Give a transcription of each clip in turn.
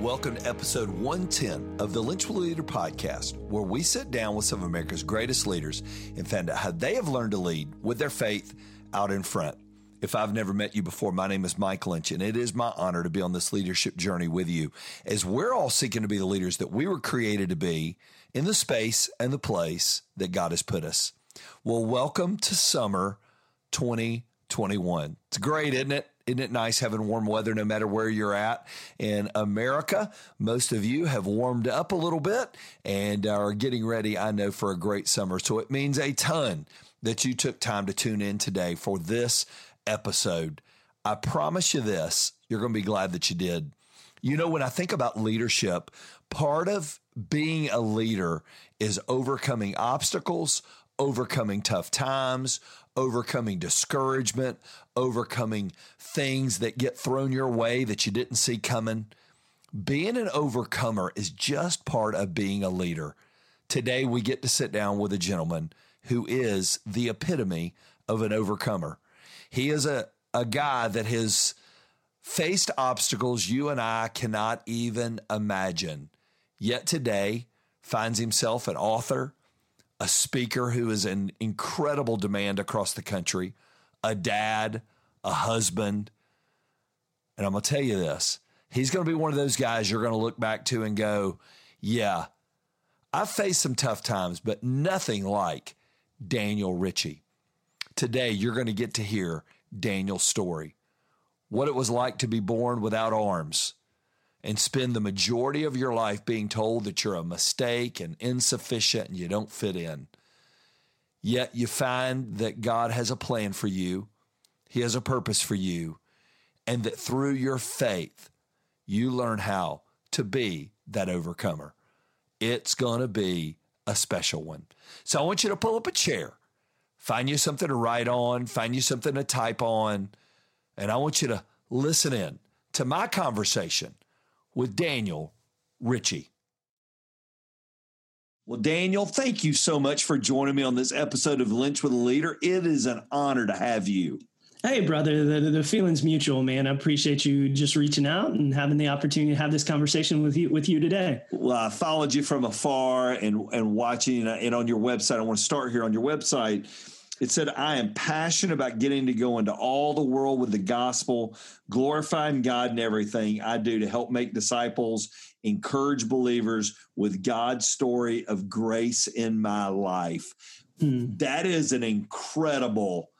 Welcome to episode 110 of the Lynch Leader podcast, where we sit down with some of America's greatest leaders and find out how they have learned to lead with their faith out in front. If I've never met you before, my name is Mike Lynch, and it is my honor to be on this leadership journey with you as we're all seeking to be the leaders that we were created to be in the space and the place that God has put us. Well, welcome to summer 2021. It's great, isn't it? Isn't it nice having warm weather no matter where you're at in America? Most of you have warmed up a little bit and are getting ready, I know, for a great summer. So it means a ton that you took time to tune in today for this episode. I promise you this, you're going to be glad that you did. You know, when I think about leadership, part of being a leader is overcoming obstacles, overcoming tough times, overcoming discouragement, overcoming things that get thrown your way that you didn't see coming. Being an overcomer is just part of being a leader. Today, we get to sit down with a gentleman who is the epitome of an overcomer. He is a, a guy that has faced obstacles you and I cannot even imagine. Yet today finds himself an author, a speaker who is in incredible demand across the country, a dad, a husband. And I'm going to tell you this he's going to be one of those guys you're going to look back to and go, yeah, I've faced some tough times, but nothing like Daniel Ritchie. Today, you're going to get to hear Daniel's story, what it was like to be born without arms and spend the majority of your life being told that you're a mistake and insufficient and you don't fit in. Yet you find that God has a plan for you, He has a purpose for you, and that through your faith, you learn how to be that overcomer. It's going to be a special one. So I want you to pull up a chair, find you something to write on, find you something to type on, and I want you to listen in to my conversation with Daniel Ritchie. Well, Daniel, thank you so much for joining me on this episode of Lynch with a Leader. It is an honor to have you. Hey, brother, the, the feeling's mutual, man. I appreciate you just reaching out and having the opportunity to have this conversation with you with you today. Well, I followed you from afar and and watching, and on your website. I want to start here on your website it said, I am passionate about getting to go into all the world with the gospel, glorifying God in everything I do to help make disciples, encourage believers with God's story of grace in my life. Hmm. That is an incredible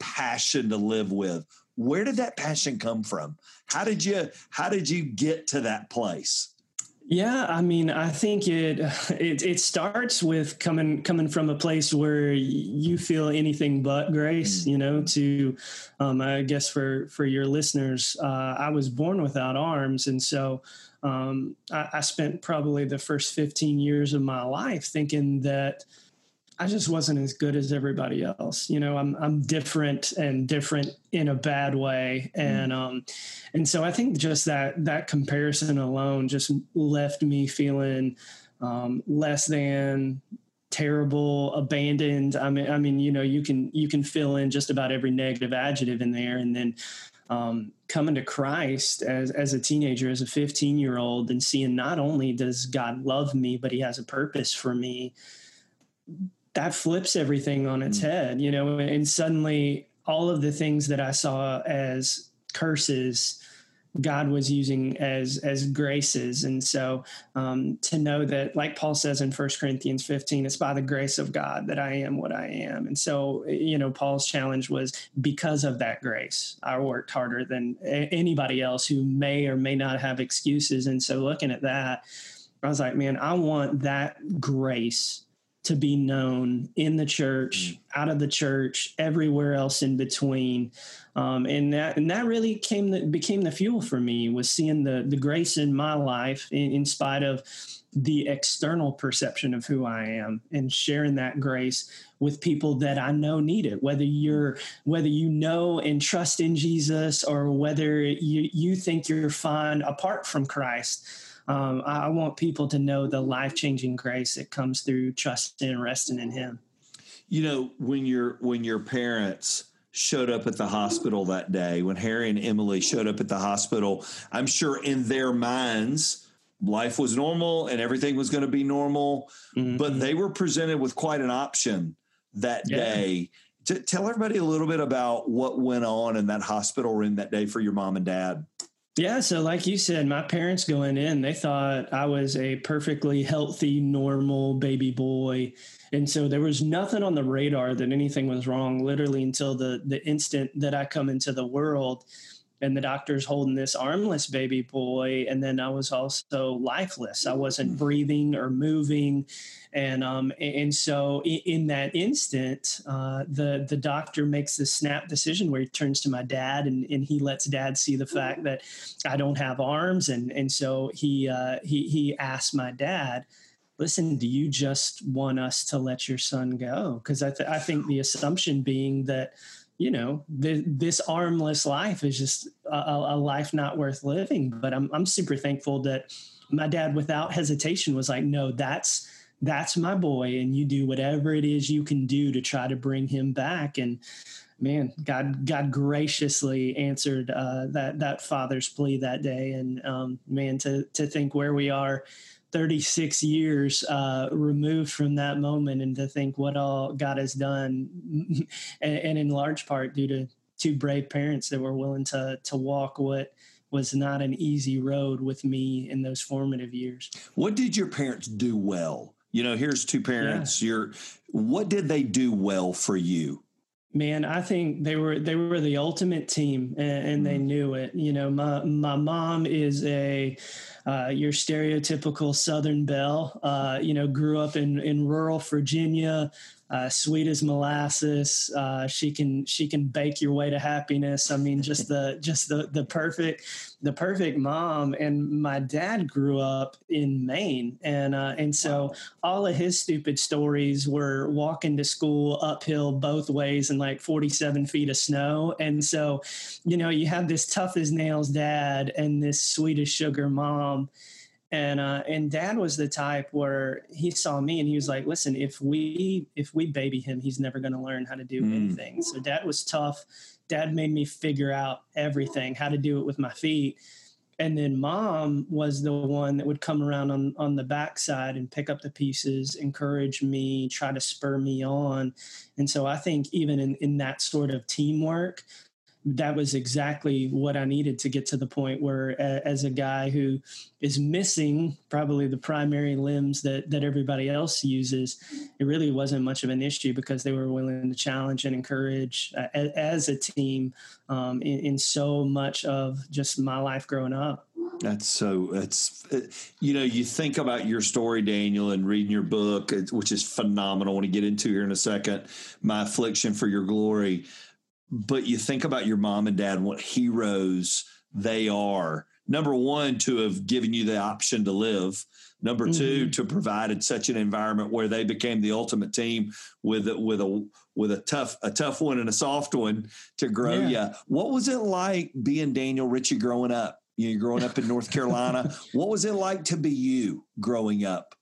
passion to live with. Where did that passion come from? How did you how did you get to that place? Yeah, I mean, I think it, it it starts with coming coming from a place where you feel anything but grace. Mm-hmm. You know, to um, I guess for for your listeners, uh, I was born without arms, and so um, I, I spent probably the first fifteen years of my life thinking that I just wasn't as good as everybody else. You know, I'm I'm different and different in a bad way, and mm. um, and so I think just that that comparison alone just left me feeling um, less than terrible, abandoned. I mean, I mean, you know, you can you can fill in just about every negative adjective in there, and then um, coming to Christ as as a teenager, as a 15 year old, and seeing not only does God love me, but He has a purpose for me that flips everything on its mm. head, you know, and suddenly all of the things that I saw as curses, God was using as as graces, and so um, to know that, like Paul says in First Corinthians 15, it's by the grace of God that I am what I am, and so you know Paul's challenge was because of that grace, I worked harder than anybody else who may or may not have excuses, and so looking at that, I was like, man, I want that grace to be known in the church, mm. out of the church, everywhere else in between. Um, and that and that really came the, became the fuel for me was seeing the the grace in my life in, in spite of the external perception of who I am and sharing that grace with people that I know need it whether you're whether you know and trust in Jesus or whether you you think you're fine apart from Christ um, I want people to know the life changing grace that comes through trusting and resting in Him. You know, when your when your parents showed up at the hospital that day, when Harry and Emily showed up at the hospital, I'm sure in their minds life was normal and everything was going to be normal, mm-hmm. but they were presented with quite an option that yeah. day. To tell everybody a little bit about what went on in that hospital room that day for your mom and dad. Yeah, so like you said, my parents going in, they thought I was a perfectly healthy, normal baby boy. And so there was nothing on the radar that anything was wrong literally until the the instant that I come into the world and the doctor's holding this armless baby boy and then i was also lifeless i wasn't mm. breathing or moving and um and so in, in that instant uh, the the doctor makes this snap decision where he turns to my dad and, and he lets dad see the fact that i don't have arms and and so he uh, he he asked my dad listen, do you just want us to let your son go? Because I, th- I think the assumption being that you know, this armless life is just a, a, life not worth living. But I'm I'm super thankful that my dad, without hesitation, was like, "No, that's that's my boy, and you do whatever it is you can do to try to bring him back." And man, God God graciously answered uh, that that father's plea that day. And um, man, to to think where we are 36 years uh, removed from that moment and to think what all God has done, and, and, in large part due to two brave parents that were willing to to walk what was not an easy road with me in those formative years. What did your parents do well? You know, here's two parents. Yeah. You're, what did they do well for you? Man, I think they were they were the ultimate team, and, and mm. they knew it. You know, my my mom is a uh, your stereotypical Southern belle. Uh, you know, grew up in in rural Virginia, uh, sweet as molasses. Uh, she can she can bake your way to happiness. I mean, just the just the the perfect the perfect mom. And my dad grew up in Maine, and uh, and so wow. all of his stupid stories were walking to school uphill both ways in like forty seven feet of snow. And so, you know, you have this tough as nails dad and this sweet as sugar mom and uh, and dad was the type where he saw me and he was like listen if we if we baby him he's never going to learn how to do mm. anything. So dad was tough. Dad made me figure out everything how to do it with my feet. And then mom was the one that would come around on on the backside and pick up the pieces encourage me try to spur me on. And so i think even in in that sort of teamwork that was exactly what I needed to get to the point where, uh, as a guy who is missing probably the primary limbs that that everybody else uses, it really wasn't much of an issue because they were willing to challenge and encourage uh, as a team um, in, in so much of just my life growing up. That's so. It's you know you think about your story, Daniel, and reading your book, which is phenomenal. I want to get into here in a second. My affliction for your glory but you think about your mom and dad, what heroes they are. Number one, to have given you the option to live. Number mm-hmm. two, to provided such an environment where they became the ultimate team with with a with a tough a tough one and a soft one to grow yeah. you. What was it like being Daniel Ritchie growing up? You know, growing up in North Carolina. what was it like to be you growing up?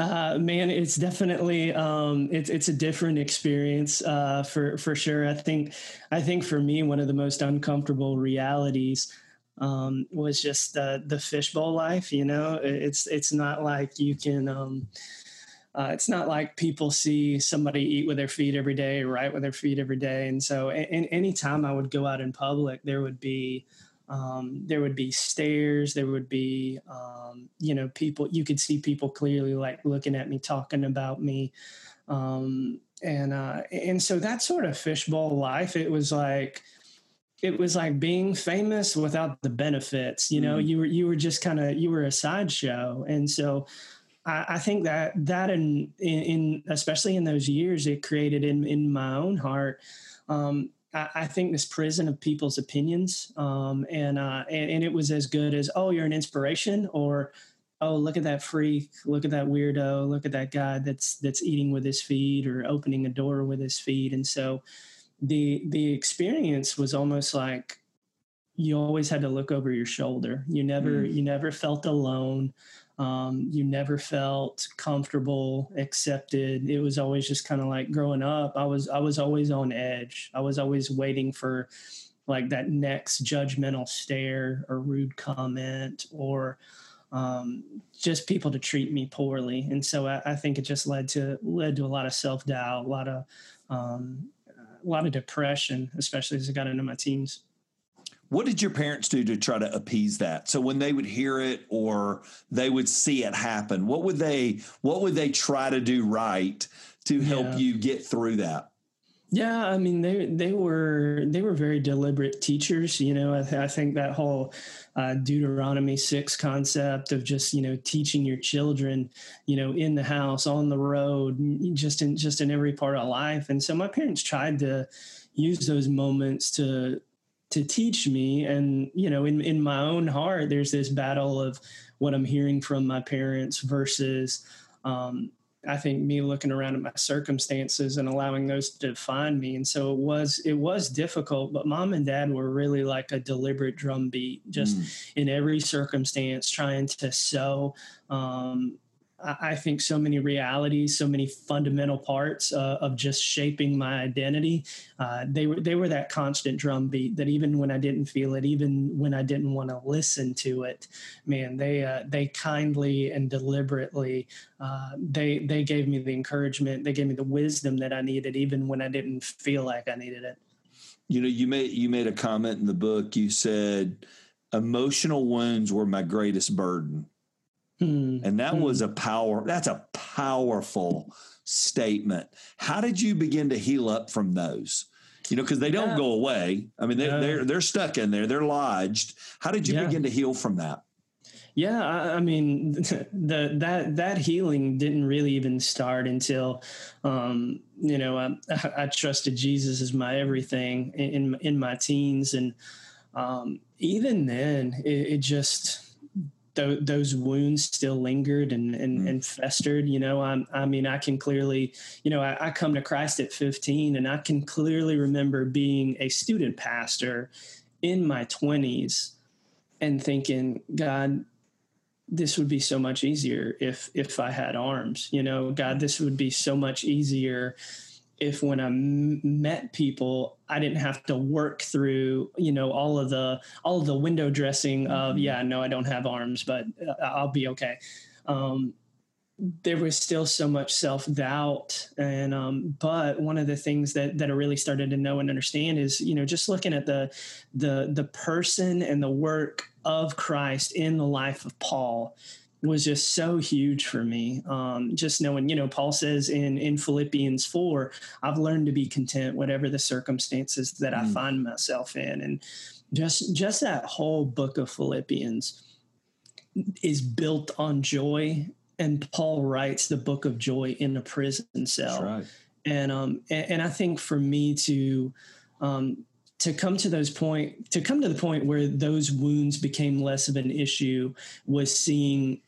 Uh, man, it's definitely um, it's it's a different experience uh, for for sure. I think I think for me one of the most uncomfortable realities um, was just the the fishbowl life. You know, it's it's not like you can. Um, uh, it's not like people see somebody eat with their feet every day, write with their feet every day, and so any time I would go out in public, there would be um, there would be stairs. There would be, um, you know, people. You could see people clearly, like looking at me, talking about me, um, and uh, and so that sort of fishbowl life. It was like, it was like being famous without the benefits. You know, mm-hmm. you were you were just kind of you were a sideshow, and so I, I think that that in, in, in especially in those years, it created in in my own heart. Um, I, think this prison of people's opinions, um, and, uh, and and it was as good as oh, you're an inspiration, or oh, look at that freak, look at that weirdo, look at that guy that's that's eating with his feet or opening a door with his feet, and so the the experience was almost like you always had to look over your shoulder. You never mm. you never felt alone. Um, you never felt comfortable, accepted. It was always just kind of like growing up. I was I was always on edge. I was always waiting for like that next judgmental stare or rude comment or um, just people to treat me poorly. And so I, I, think it just led to led to a lot of self doubt, a lot of um, a lot of depression, especially as I got into my teens. What did your parents do to try to appease that? So when they would hear it or they would see it happen, what would they what would they try to do right to help yeah. you get through that? Yeah, I mean they they were they were very deliberate teachers. You know, I, th- I think that whole uh, Deuteronomy six concept of just you know teaching your children, you know, in the house, on the road, just in just in every part of life. And so my parents tried to use those moments to to teach me and you know in in my own heart there's this battle of what i'm hearing from my parents versus um, i think me looking around at my circumstances and allowing those to define me and so it was it was difficult but mom and dad were really like a deliberate drumbeat just mm. in every circumstance trying to sow um, I think so many realities, so many fundamental parts uh, of just shaping my identity. Uh, they were they were that constant drumbeat that even when I didn't feel it, even when I didn't want to listen to it, man, they uh, they kindly and deliberately uh, they they gave me the encouragement, they gave me the wisdom that I needed, even when I didn't feel like I needed it. You know, you made you made a comment in the book. You said emotional wounds were my greatest burden Mm. And that mm. was a power, that's a powerful statement. How did you begin to heal up from those? You know, because they don't yeah. go away. I mean, they, yeah. they're they're stuck in there. They're lodged. How did you yeah. begin to heal from that? Yeah, I, I, mean, the that that healing didn't really even start until, um, you know, I, I, trusted Jesus as my everything in in my teens, and um, even then, it, it just th- those wounds still lingered and and, mm. and festered. You know, I, I mean, I can clearly, you know, I, I come to Christ at 15, and I can clearly remember being a student pastor in my 20s and thinking, God, this would be so much easier if if I had arms. You know, God, this would be so much easier if when I m- met people, I didn't have to work through, you know, all of the all of the window dressing of, mm-hmm. yeah, no, I don't have arms, but uh, I'll be okay. Um, there was still so much self doubt, and um, but one of the things that that I really started to know and understand is, you know, just looking at the the the person and the work of Christ in the life of Paul was just so huge for me. Um, just knowing, you know, Paul says in in Philippians four, I've learned to be content whatever the circumstances that mm. I find myself in, and just just that whole book of Philippians is built on joy. And Paul writes the book of joy in a prison cell, right. and um and, and I think for me to um to come to those point to come to the point where those wounds became less of an issue was seeing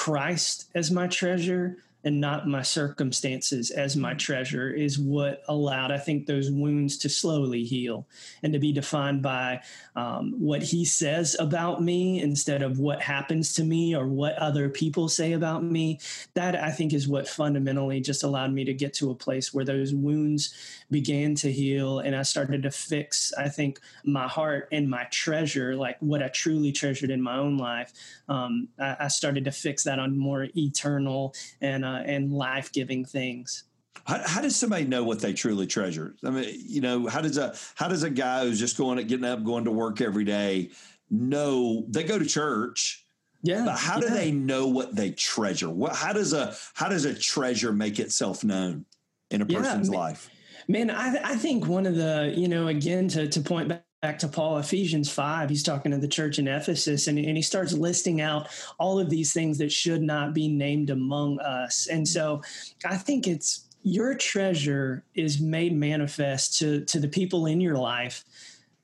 Christ as my treasure and not my circumstances as my treasure is what allowed, I think, those wounds to slowly heal and to be defined by um, what he says about me instead of what happens to me or what other people say about me. That I think is what fundamentally just allowed me to get to a place where those wounds began to heal and I started to fix, I think, my heart and my treasure, like what I truly treasured in my own life. Um, I, I started to fix that on more eternal and uh, and life giving things. How, how, does somebody know what they truly treasure? I mean, you know, how does a how does a guy who's just going to getting up, going to work every day know they go to church? Yeah. But how yeah. do they know what they treasure? What how does a how does a treasure make itself known in a person's yeah, life? Man, I, I think one of the you know again to to point back back to Paul, Ephesians 5, he's talking to the church in Ephesus and, and he starts listing out all of these things that should not be named among us. And so I think it's your treasure is made manifest to, to the people in your life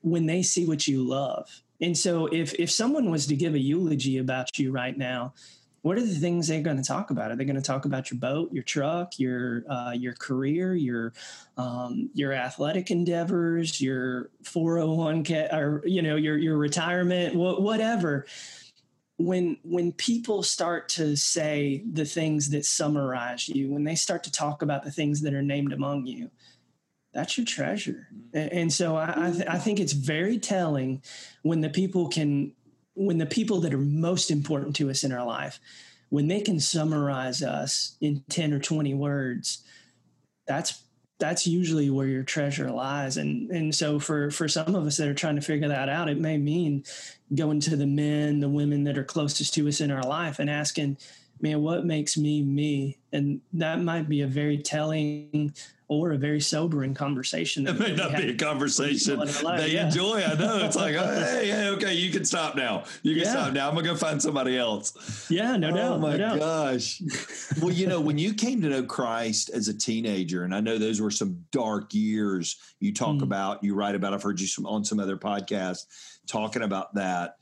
when they see what you love. And so if if someone was to give a eulogy about you right now, what are the things they're going to talk about? Are they going to talk about your boat, your truck, your uh, your career, your um, your athletic endeavors, your 401k, or you know your your retirement, wh- whatever? When when people start to say the things that summarize you, when they start to talk about the things that are named among you, that's your treasure. Mm-hmm. And so I, I, th- I think it's very telling when the people can when the people that are most important to us in our life, when they can summarize us in 10 or 20 words, that's that's usually where your treasure lies. And and so for for some of us that are trying to figure that out, it may mean going to the men, the women that are closest to us in our life and asking, man, what makes me me? And that might be a very telling or a very sobering conversation. It may not be a conversation they yeah. enjoy. I know. It's like, oh, hey, hey, okay, you can stop now. You can yeah. stop now. I'm gonna go find somebody else. Yeah, no doubt. Oh my no gosh. well, you know, when you came to know Christ as a teenager, and I know those were some dark years you talk mm. about, you write about. I've heard you on some other podcasts talking about that.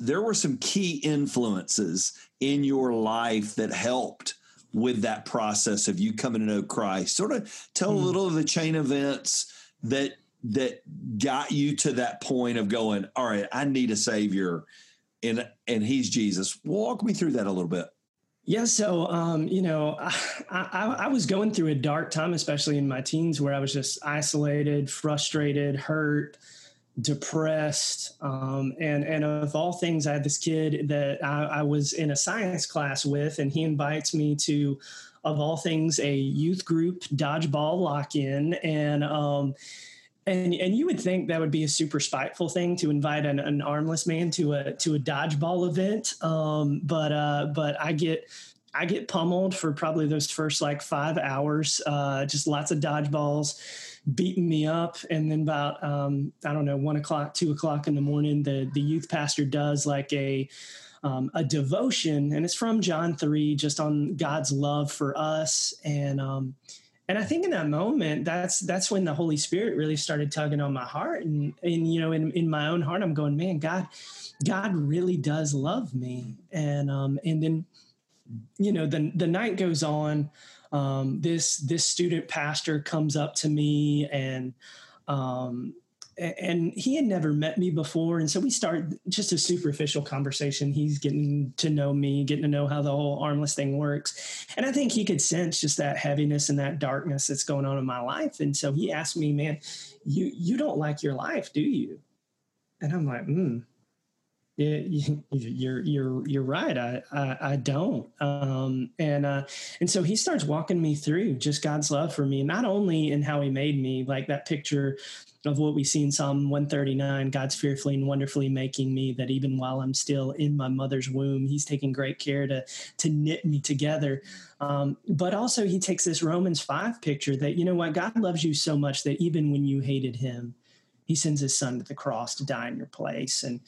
There were some key influences in your life that helped with that process of you coming to know Christ? Sort of tell mm. a hmm. little of the chain events that that got you to that point of going, all right, I need a savior and and he's Jesus. Walk me through that a little bit. Yeah, so um, you know, I, I, I, was going through a dark time, especially in my teens, where I was just isolated, frustrated, hurt, depressed um, and and of all things i had this kid that I, I, was in a science class with and he invites me to of all things a youth group dodgeball lock-in. And um, and and you would think that would be a super spiteful thing to invite an, an armless man to a to a dodgeball event. Um, but uh, but i get I get pummeled for probably those first like five hours, uh, just lots of dodgeballs beating me up. And then about, um, I don't know, one o'clock, two o'clock in the morning, the, the youth pastor does like a, um, a devotion and it's from John 3, just on God's love for us. And, um, and I think in that moment, that's that's when the Holy Spirit really started tugging on my heart, and and you know, in, in my own heart, I'm going, man, God, God really does love me, and um, and then, you know, the the night goes on, um, this this student pastor comes up to me and um, and he had never met me before. And so we start just a superficial conversation. He's getting to know me getting to know how the whole armless thing works. And i think he could sense just that heaviness and that darkness that's going on in my life. And so he asked me man you you don't like your life do you? And i'm like hmm you're you're you're right. I I, I don't. Um, and uh, and so he starts walking me through just God's love for me, not only in how He made me, like that picture of what we see in Psalm 139, God's fearfully and wonderfully making me. That even while I'm still in my mother's womb, He's taking great care to to knit me together. Um, but also, He takes this Romans five picture that you know what God loves you so much that even when you hated Him, He sends His Son to the cross to die in your place and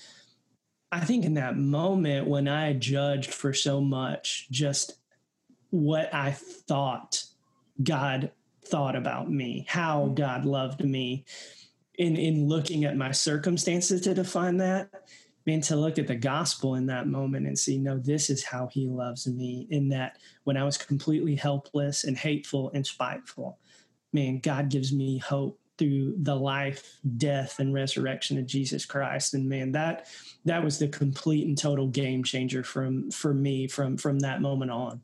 I think in that moment when I judged for so much just what I thought God thought about me, how mm-hmm. God loved me, in in looking at my circumstances to define that, man, to look at the gospel in that moment and see, no, this is how he loves me. In that when I was completely helpless and hateful and spiteful, man, God gives me hope through the life, death, and resurrection of Jesus Christ. And man, that that was the complete and total game changer from for me from from that moment on.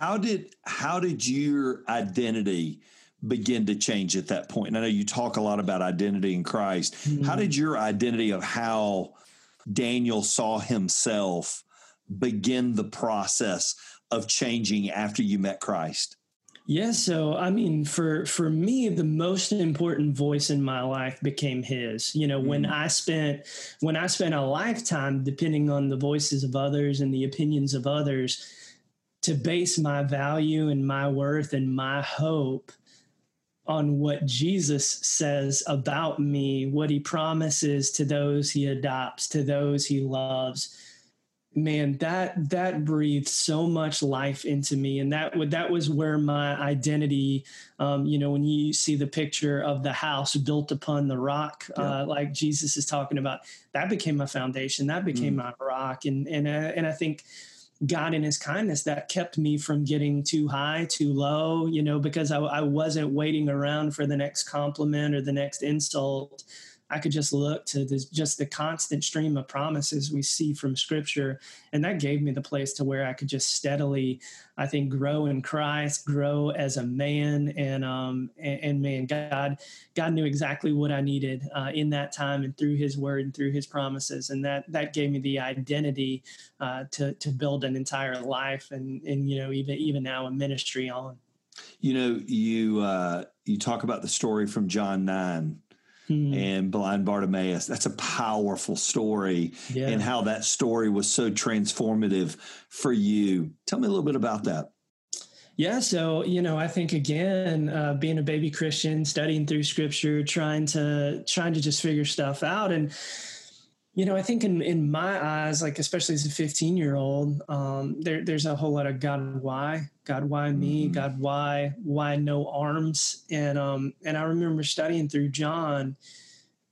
How did how did your identity begin to change at that point? And I know you talk a lot about identity in Christ. Mm-hmm. How did your identity of how Daniel saw himself begin the process of changing after you met Christ? Yeah, so I mean, for for me, the most important voice in my life became his. You know, mm when I spent when I spent a lifetime depending on the voices of others and the opinions of others to base my value and my worth and my hope on what Jesus says about me, what he promises to those he adopts, to those he loves. Man, that that breathed so much life into me, and that that was where my identity. Um, you know, when you see the picture of the house built upon the rock, yeah. uh, like Jesus is talking about, that became my foundation. That became mm. my rock, and and uh, and I think God in his kindness that kept me from getting too high, too low, you know, because I, I wasn't waiting around for the next compliment or the next insult. I could just look to this, just the constant stream of promises we see from scripture. And that gave me the place to where I could just steadily, I think, grow in Christ, grow as a man. And, um, and, and man, God, God knew exactly what I needed uh, in that time and through his word and through his promises. And that, that gave me the identity uh, to, to build an entire life and, and, you know, even, even now a ministry on. You know, you, uh, you talk about the story from John 9 hmm. and blind Bartimaeus. That's a powerful story yeah. and how that story was so transformative for you. Tell me a little bit about that. Yeah, so you know, I think again, uh, being a baby Christian, studying through Scripture, trying to trying to just figure stuff out, and you know, I think in in my eyes, like especially as a 15 year old, um, there there's a whole lot of God, why, God, why me, mm-hmm. God, why, why no arms, and um, and I remember studying through John,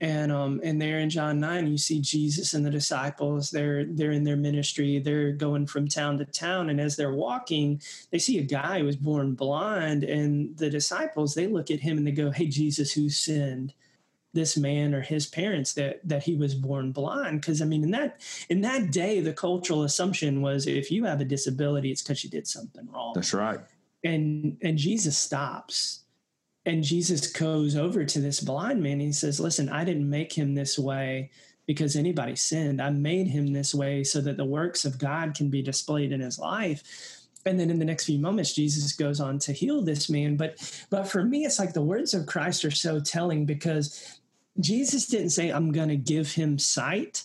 and um, and there in John nine, you see Jesus and the disciples. They're they're in their ministry. They're going from town to town, and as they're walking, they see a guy who was born blind, and the disciples they look at him and they go, "Hey, Jesus, who sinned?" This man or his parents that that he was born blind. Because i mean in that in that day the cultural assumption was if you have a disability it's because you did something wrong. That's right. And and jesus stops and jesus goes over to this blind man and he says listen i didn't make him this way because anybody sinned. I made him this way so that the works of god can be displayed in his life. And then in the next few moments jesus goes on to heal this man. But but for me it's like the words of christ are so telling because Jesus didn't say, I'm going to give him sight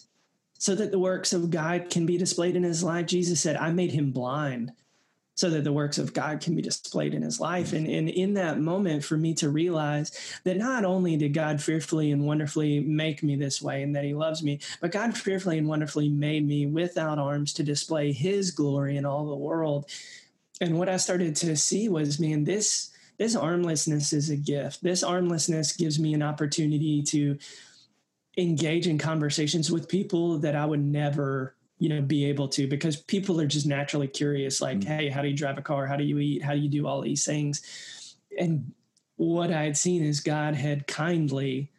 so that the works of God can be displayed in his life. Jesus said, I made him blind so that the works of God can be displayed in his life. And, and in that moment, for me to realize that not only did God fearfully and wonderfully make me this way and that he loves me, but God fearfully and wonderfully made me without arms to display his glory in all the world. And what I started to see was, man, this this armlessness is a gift. This armlessness gives me an opportunity to engage in conversations with people that I would never, you know, be able to because people are just naturally curious like, mm-hmm. hey, how do you drive a car? How do you eat? How do you do all these things? And what I had seen is God had kindly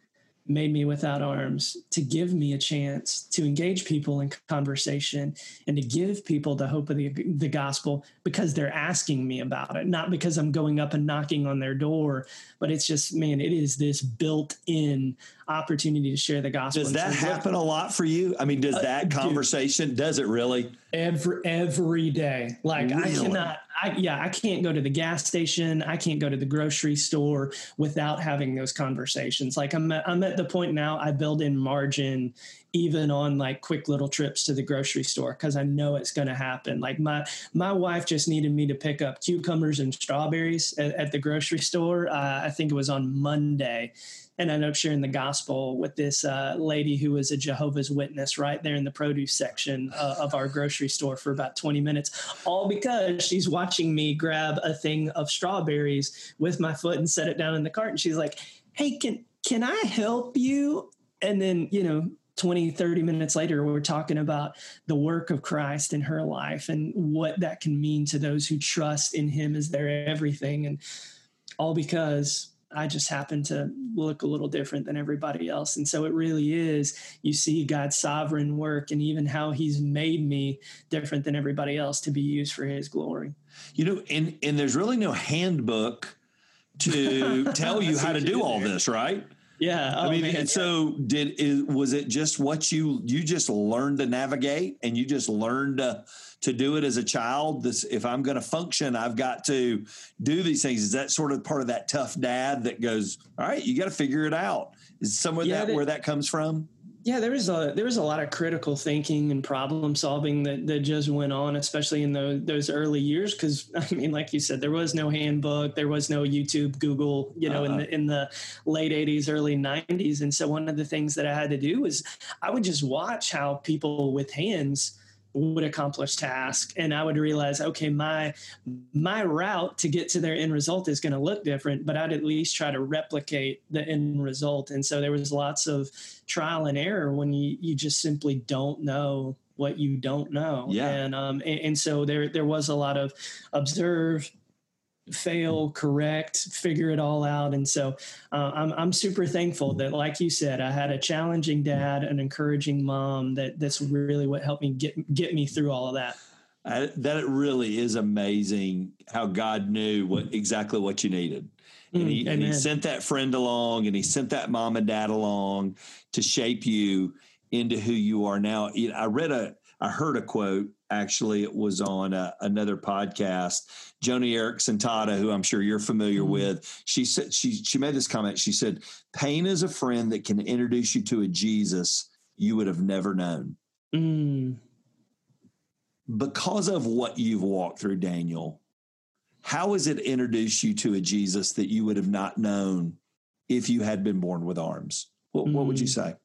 made me without arms to give me a chance to engage people in conversation and to give people the hope of the, the gospel because they're asking me about it not because i'm going up and knocking on their door but it's just man it is this built in opportunity to share the gospel. Does that happen a lot for you? I mean does uh, that conversation dude, does it really? Every every day. Like really? i cannot I, yeah, I can't go to the gas station. I can't go to the grocery store without having those conversations. Like I'm, I'm at the point now. I build in margin even on like quick little trips to the grocery store because I know it's going to happen. Like my my wife just needed me to pick up cucumbers and strawberries at, at the grocery store. Uh, I think it was on Monday, and I ended up sharing the gospel with this uh, lady who was a Jehovah's Witness right there in the produce section uh, of our grocery store for about 20 minutes, all because she's watching me grab a thing of strawberries with my foot and set it down in the cart. And she's like, Hey, can, can I help you? And then, you know, 20, 30 minutes later, we're talking about the work of Christ in her life and what that can mean to those who trust in him as their everything. And all because I just happen to look a little different than everybody else. And so it really is, you see God's sovereign work and even how he's made me different than everybody else to be used for his glory. You know, and, and there's really no handbook to tell you how to do all this, right? Yeah. Oh, I mean, man, so did is, was it just what you you just learned to navigate and you just learned to to do it as a child? This if I'm going to function, I've got to do these things. Is that sort of part of that tough dad that goes, all right, you got to figure it out? Is some of yeah, that, that where that comes from? Yeah, there was a there was a lot of critical thinking and problem solving that, that just went on, especially in those those early years. Because I mean, like you said, there was no handbook, there was no YouTube, Google, you know, uh-huh. in the in the late '80s, early '90s. And so one of the things that I had to do was I would just watch how people with hands would accomplish task. And i would realize okay my my route to get to their end result is going to look different but i'd at least try to replicate the end result. And so there was lots of trial and error when you you just simply don't know what you don't know. Yeah. And um and, and so there there was a lot of observe fail, correct, figure it all out. And so uh, I'm, I'm super thankful that, like you said, I had a challenging dad, an encouraging mom. That that's really what helped me get get me through all of that. I, that really is amazing how God knew what exactly what you needed. And he, and he, sent that friend along and he sent that mom and dad along to shape you into who you are now. I read a, I heard a quote actually it was on uh, another podcast joni eareckson tada who i'm sure you're familiar mm-hmm. with she said she she made this comment she said pain is a friend that can introduce you to a jesus you would have never known mm. because of what you've walked through daniel how has it introduced you to a jesus that you would have not known if you had been born with arms what, mm. what would you mm. say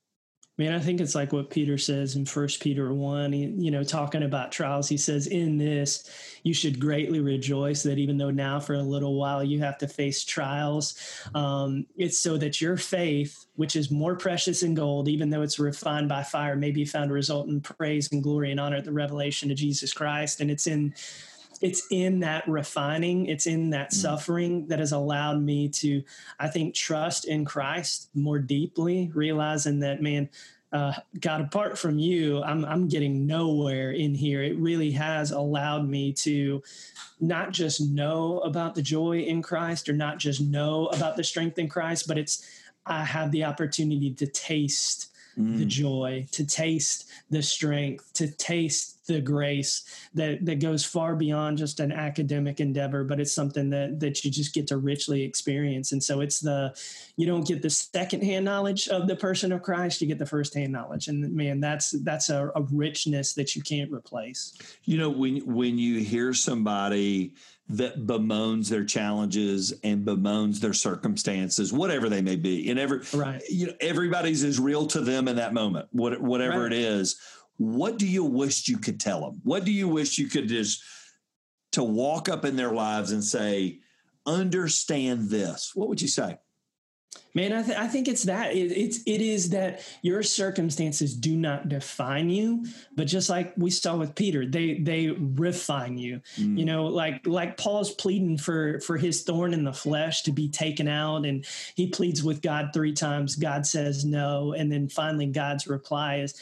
Man, I think it's like what Peter says in First Peter one. You know, talking about trials, he says, "In this, you should greatly rejoice that even though now for a little while you have to face trials, um, it's so that your faith, which is more precious than gold, even though it's refined by fire, may be found to result in praise and glory and honor at the revelation of Jesus Christ." And it's in it's in that refining, it's in that mm. suffering that has allowed me to, I think, trust in Christ more deeply, realizing that, man, uh, God, apart from you, I'm I'm getting nowhere in here. It really has allowed me to not just know about the joy in Christ or not just know about the strength in Christ, but it's I have the opportunity to taste mm. the joy, to taste the strength, to taste the grace that that goes far beyond just an academic endeavor, but it's something that that you just get to richly experience. And so it's the you don't get the secondhand knowledge of the person of Christ, you get the firsthand knowledge. And man, that's that's a, a richness that you can't replace. You know, when when you hear somebody that bemoans their challenges and bemoans their circumstances, whatever they may be. And every right. you know, everybody's is real to them in that moment, what, whatever right. it is. What do you wish you could tell them? What do you wish you could just to walk up in their lives and say, understand this? What would you say? Man, I, th- I think it's that it, it's it is that your circumstances do not define you, but just like we saw with Peter, they they refine you. Mm. You know, like like Paul's pleading for for his thorn in the flesh to be taken out, and he pleads with God three times. God says no, and then finally God's reply is,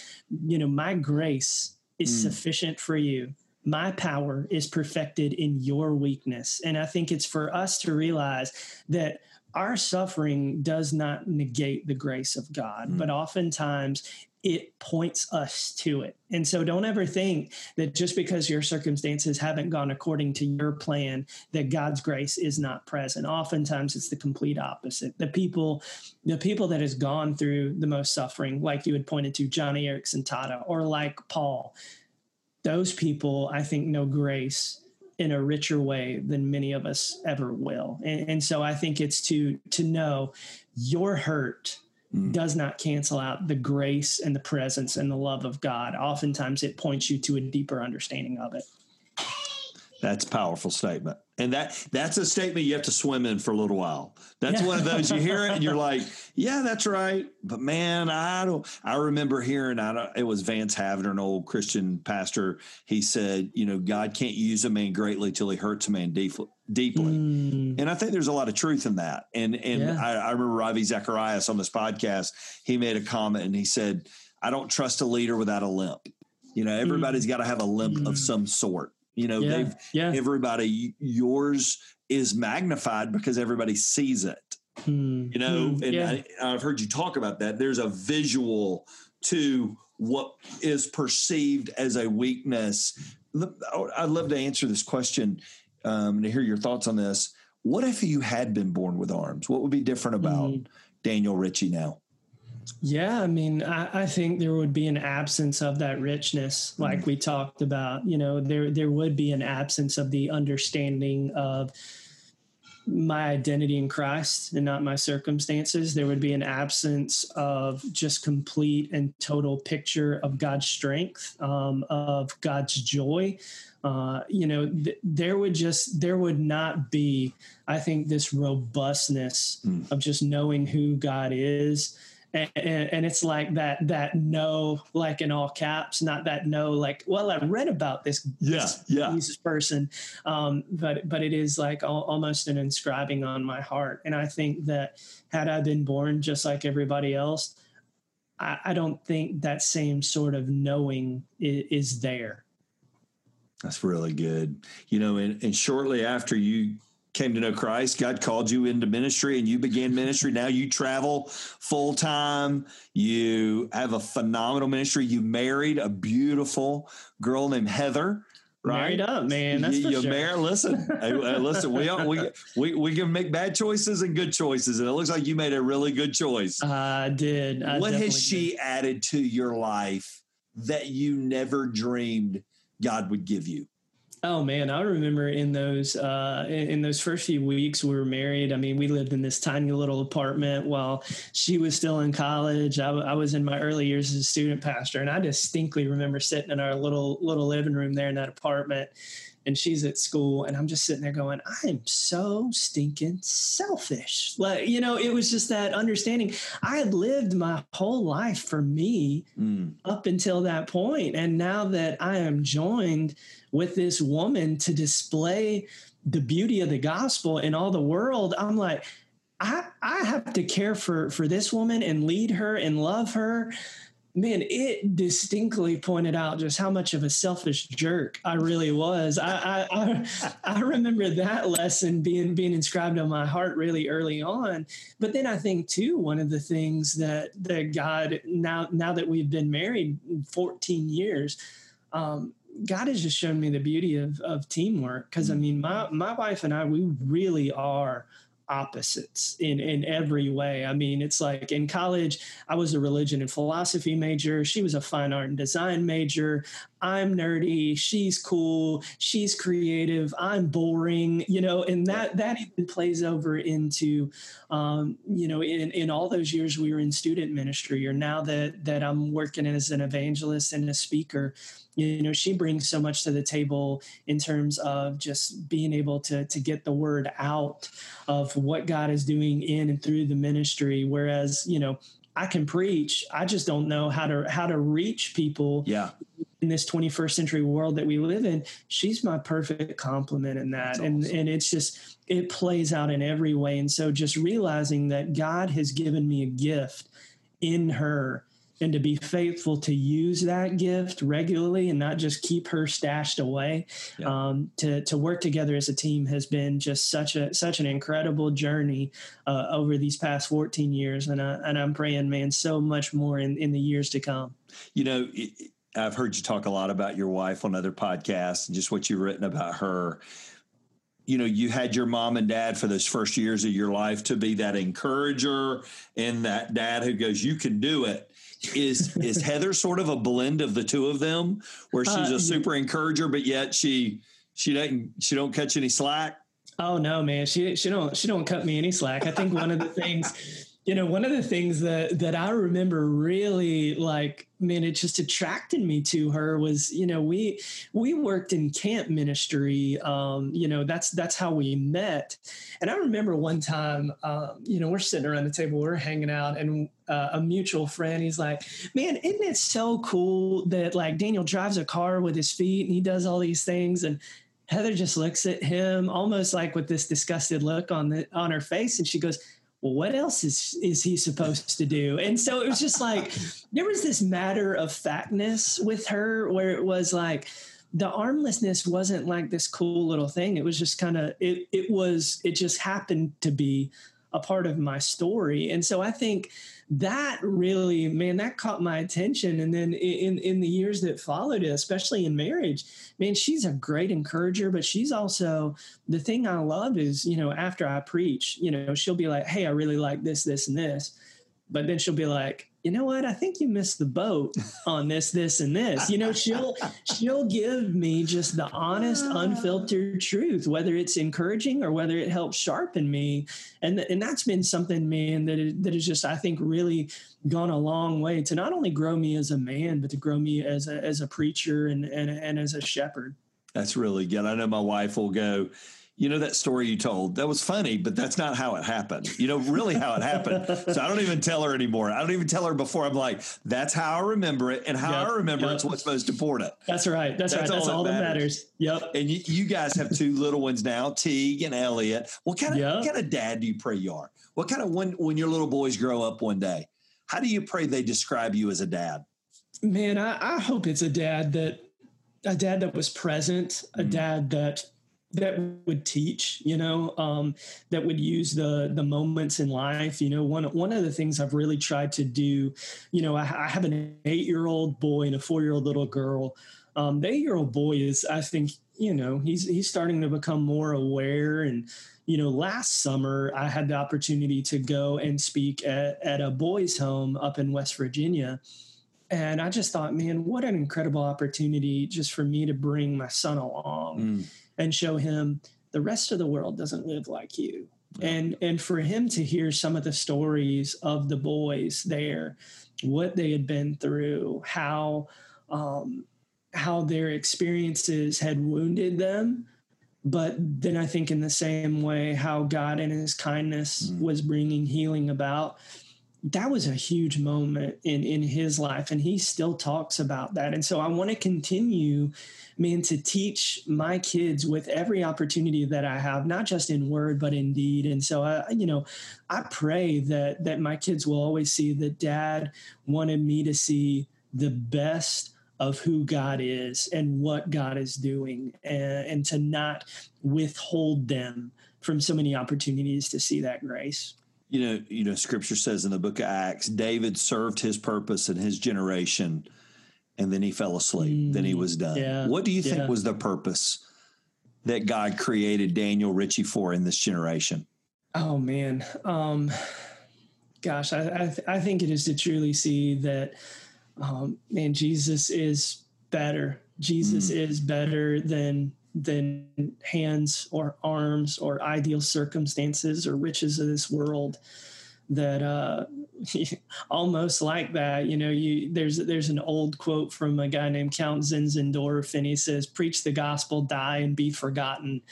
you know, my grace is mm. sufficient for you my power is perfected in your weakness. And I think it's for us to realize that our suffering does not negate the grace of God, mm. but oftentimes it points us to it. And so don't ever think that just because your circumstances haven't gone according to your plan, that God's grace is not present. Oftentimes it's the complete opposite. The people, the people that has gone through the most suffering, like you had pointed to, Joni Eareckson Tada, or like Paul, those people I think know grace in a richer way than many of us ever will. And, and so I think it's to to know your hurt mm. does not cancel out the grace and the presence and the love of God. Oftentimes it points you to a deeper understanding of it. That's a powerful statement. And that that's a statement you have to swim in for a little while. That's yeah. one of those you hear it and you're like, yeah, that's right. But man, I don't. I remember hearing. I don't, it was Vance Havner, an old Christian pastor. He said, you know, God can't use a man greatly till he hurts a man deeply. Deeply, mm. and I think there's a lot of truth in that. And and yeah. I, I remember Ravi Zacharias on this podcast. He made a comment and he said, "I don't trust a leader without a limp." You know, everybody's mm. got to have a limp mm. of some sort. You know, yeah, they've yeah. everybody yours is magnified because everybody sees it. Hmm. You know, hmm. and yeah. I, I've heard you talk about that. There's a visual to what is perceived as a weakness. I'd love to answer this question um, and to hear your thoughts on this. What if you had been born with arms? What would be different about mm. Daniel Ritchie now? Yeah, I mean, I, I, think there would be an absence of that richness, like mm-hmm. we talked about. You know, there there would be an absence of the understanding of my identity in Christ and not my circumstances. There would be an absence of just complete and total picture of God's strength, um, of God's joy. Uh, you know, th- there would just there would not be, I think, this robustness mm. of just knowing who God is and, and, it's like that that no like in all caps not that no like well i read about this yeah this, yeah. This person um, but but it is like all, almost an inscribing on my heart. And i think that had i been born just like everybody else i, I don't think that same sort of knowing is, is there. That's really good. You know and, and shortly after you came to know Christ, God called you into ministry and you began ministry. Now you travel full time. You have a phenomenal ministry. You married a beautiful girl named Heather. Right? Married up, man. That's you, you sure. married. Listen, uh, listen. We, we we we can make bad choices and good choices, and it looks like you made a really good choice. I did. I what has she did. added to your life that you never dreamed God would give you? Oh man, I remember in those uh, in, those first few weeks we were married. I mean, we lived in this tiny little apartment while she was still in college. I, I was in my early years as a student pastor, and I distinctly remember sitting in our little little living room there in that apartment, and she's at school and i'm just sitting there going i'm so stinking selfish. Like you know it was just that understanding. I had lived my whole life for me mm. up until that point and now that i am joined with this woman to display the beauty of the gospel in all the world i'm like i i have to care for for this woman and lead her and love her man, it distinctly pointed out just how much of a selfish jerk I really was. I, I, I, I, remember that lesson being being inscribed on my heart really early on. But then I think too, one of the things that that God now now that we've been married 14 years, um, God has just shown me the beauty of of teamwork. Because I mean, my my wife and I, we really are opposites in in every way. I mean, it's like in college, I was a religion and philosophy major. She was a fine art and design major. I'm nerdy, she's cool, she's creative, I'm boring, you know, and that that even plays over into um, you know, in, in all those years we were in student ministry or now that that I'm working as an evangelist and a speaker, you know, she brings so much to the table in terms of just being able to to get the word out of what God is doing in and through the ministry. Whereas, you know, I can preach. I just don't know how to how to reach people. Yeah in this 21st century world that we live in she's my perfect complement in that and awesome. and it's just it plays out in every way and so just realizing that god has given me a gift in her and to be faithful to use that gift regularly and not just keep her stashed away yeah. um, to, to work together as a team has been just such a such an incredible journey uh, over these past 14 years and, I, and i'm praying man so much more in, in the years to come you know it, I've heard you talk a lot about your wife on other podcasts and just what you've written about her. You know, you had your mom and dad for those first years of your life to be that encourager and that dad who goes, "You can do it." Is is Heather sort of a blend of the two of them, where she's uh, a super encourager, but yet she she doesn't she don't catch any slack? Oh no, man, she she don't she don't cut me any slack. I think one of the things you know one of the things that that i remember really like man it just attracted me to her was you know we we worked in camp ministry um you know that's that's how we met. And i remember one time um you know we're sitting around the table we're hanging out and uh, a mutual friend he's like man isn't it so cool that like daniel drives a car with his feet and he does all these things? And heather just looks at him almost like with this disgusted look on the on her face and she goes well, what else is is he supposed to do? And so it was just like there was this matter of factness with her where it was like the armlessness wasn't like this cool little thing. It was just kind of it it was it just happened to be a part of my story. And so I think that really, man, that caught my attention. And then in in the years that followed it, especially in marriage, man, she's a great encourager, but she's also the thing I love is, you know, after I preach, you know, she'll be like, Hey, I really like this, this, and this. But then she'll be like, you know what? I think you missed the boat on this, this, and this. You know, she'll she'll give me just the honest, unfiltered ah. truth, whether it's encouraging or whether it helps sharpen me. And and that's been something, man, that is, that is just I think really gone a long way to not only grow me as a man, but to grow me as a as a preacher and and, and as a shepherd. That's really good. I know my wife will go you know that story you told? That was funny but that's not how it happened. You know really how it happened. So i don't even tell her anymore. I don't even tell her before. I'm like that's how i remember it and how yep, i remember yep. it's what's most important. That's right. That's, that's right. That's all, that, matters. matters. yep. And you, you, guys have two little ones now teague and elliot. What kind of yep. what kind of dad do you pray you are? What kind of when when your little boys grow up one day how do you pray they describe you as a dad? Man i, I hope it's a dad that a dad that was present a mm. dad that that would teach you know um, that would use the the moments in life you know. One one of the things i've really tried to do you know i, I have an eight year old boy and a four year old little girl. Um, the eight year old boy is i think you know he's he's starting to become more aware. And you know last summer i had the opportunity to go and speak at, at a boys home up in west virginia. And i just thought man what an incredible opportunity just for me to bring my son along. Mm and show him the rest of the world doesn't live like you. Yeah. And and for him to hear some of the stories of the boys there, what they had been through, how um, how their experiences had wounded them, but then I think in the same way how God in His kindness mm. was bringing healing about. That was a huge moment in in his life, and he still talks about that. And so I want to continue man, to teach my kids with every opportunity that I have, not just in word, but in deed. And so I, you know, I pray that that my kids will always see that dad wanted me to see the best of who God is and what God is doing and, and to not withhold them from so many opportunities to see that grace you know you know scripture says in the book of acts david served his purpose in his generation and then he fell asleep. Mm, then he mm, was done. Yeah, what do you think yeah. was the purpose that God created Daniel Ritchie for in this generation? Oh man, um, gosh, I I, th- I, think it is to truly see that, um, man, Jesus is better. Jesus mm. is better than than hands or arms or ideal circumstances or riches of this world that uh, almost like that. You know, you there's there's an old quote from a guy named Count Zinzendorf, and he says, "Preach the gospel, die, and be forgotten,"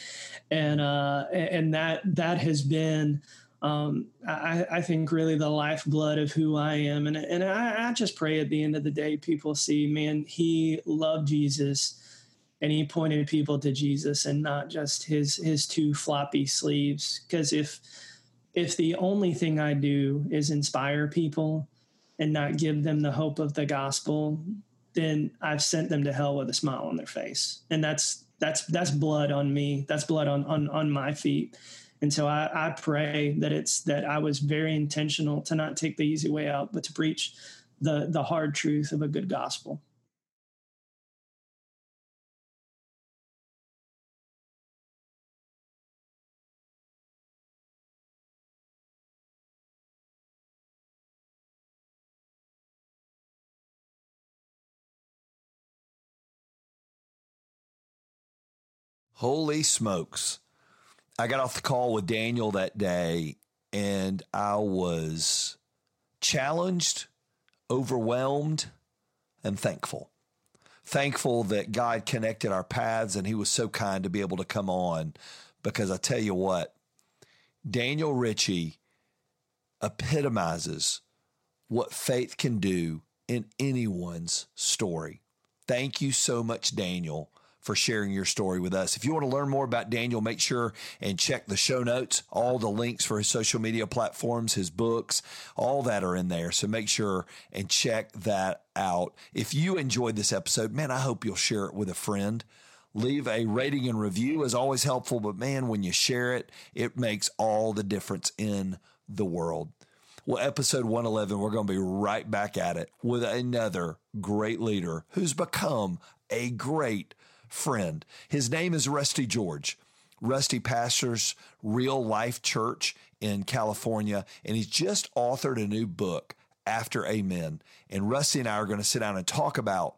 and uh, and that that has been. Um, I, I, think really the lifeblood of who I am, and and I, I just pray at the end of the day, people see, man, he loved Jesus, and he pointed people to Jesus, and not just his his two floppy sleeves. Because if if the only thing I do is inspire people and not give them the hope of the gospel, then I've sent them to hell with a smile on their face. And that's that's that's blood on me. That's blood on on, on my feet. And so I, I pray that it's that I was very intentional to not take the easy way out, but to preach the the hard truth of a good gospel. Holy smokes. I got off the call with Daniel that day and I was challenged, overwhelmed, and thankful. Thankful that God connected our paths and he was so kind to be able to come on because I tell you what, Daniel Ritchie epitomizes what faith can do in anyone's story. Thank you so much, Daniel, for sharing your story with us. If you want to learn more about Daniel, make sure and check the show notes. All the links for his social media platforms, his books, all that are in there. So make sure and check that out. If you enjoyed this episode, man, I hope you'll share it with a friend. Leave a rating and review is always helpful, but man, when you share it, it makes all the difference in the world. Well, episode 111, we're going to be right back at it with another great leader who's become a great friend. His name is Rusty George. Rusty pastors Real Life Church in California, and he's just authored a new book after Amen. And Rusty and I are going to sit down and talk about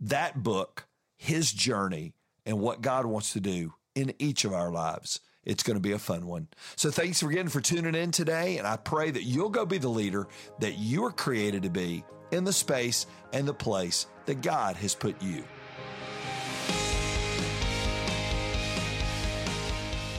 that book, his journey, and what God wants to do in each of our lives. It's going to be a fun one. So thanks again for tuning in today. And I pray that you'll go be the leader that you are created to be in the space and the place that God has put you.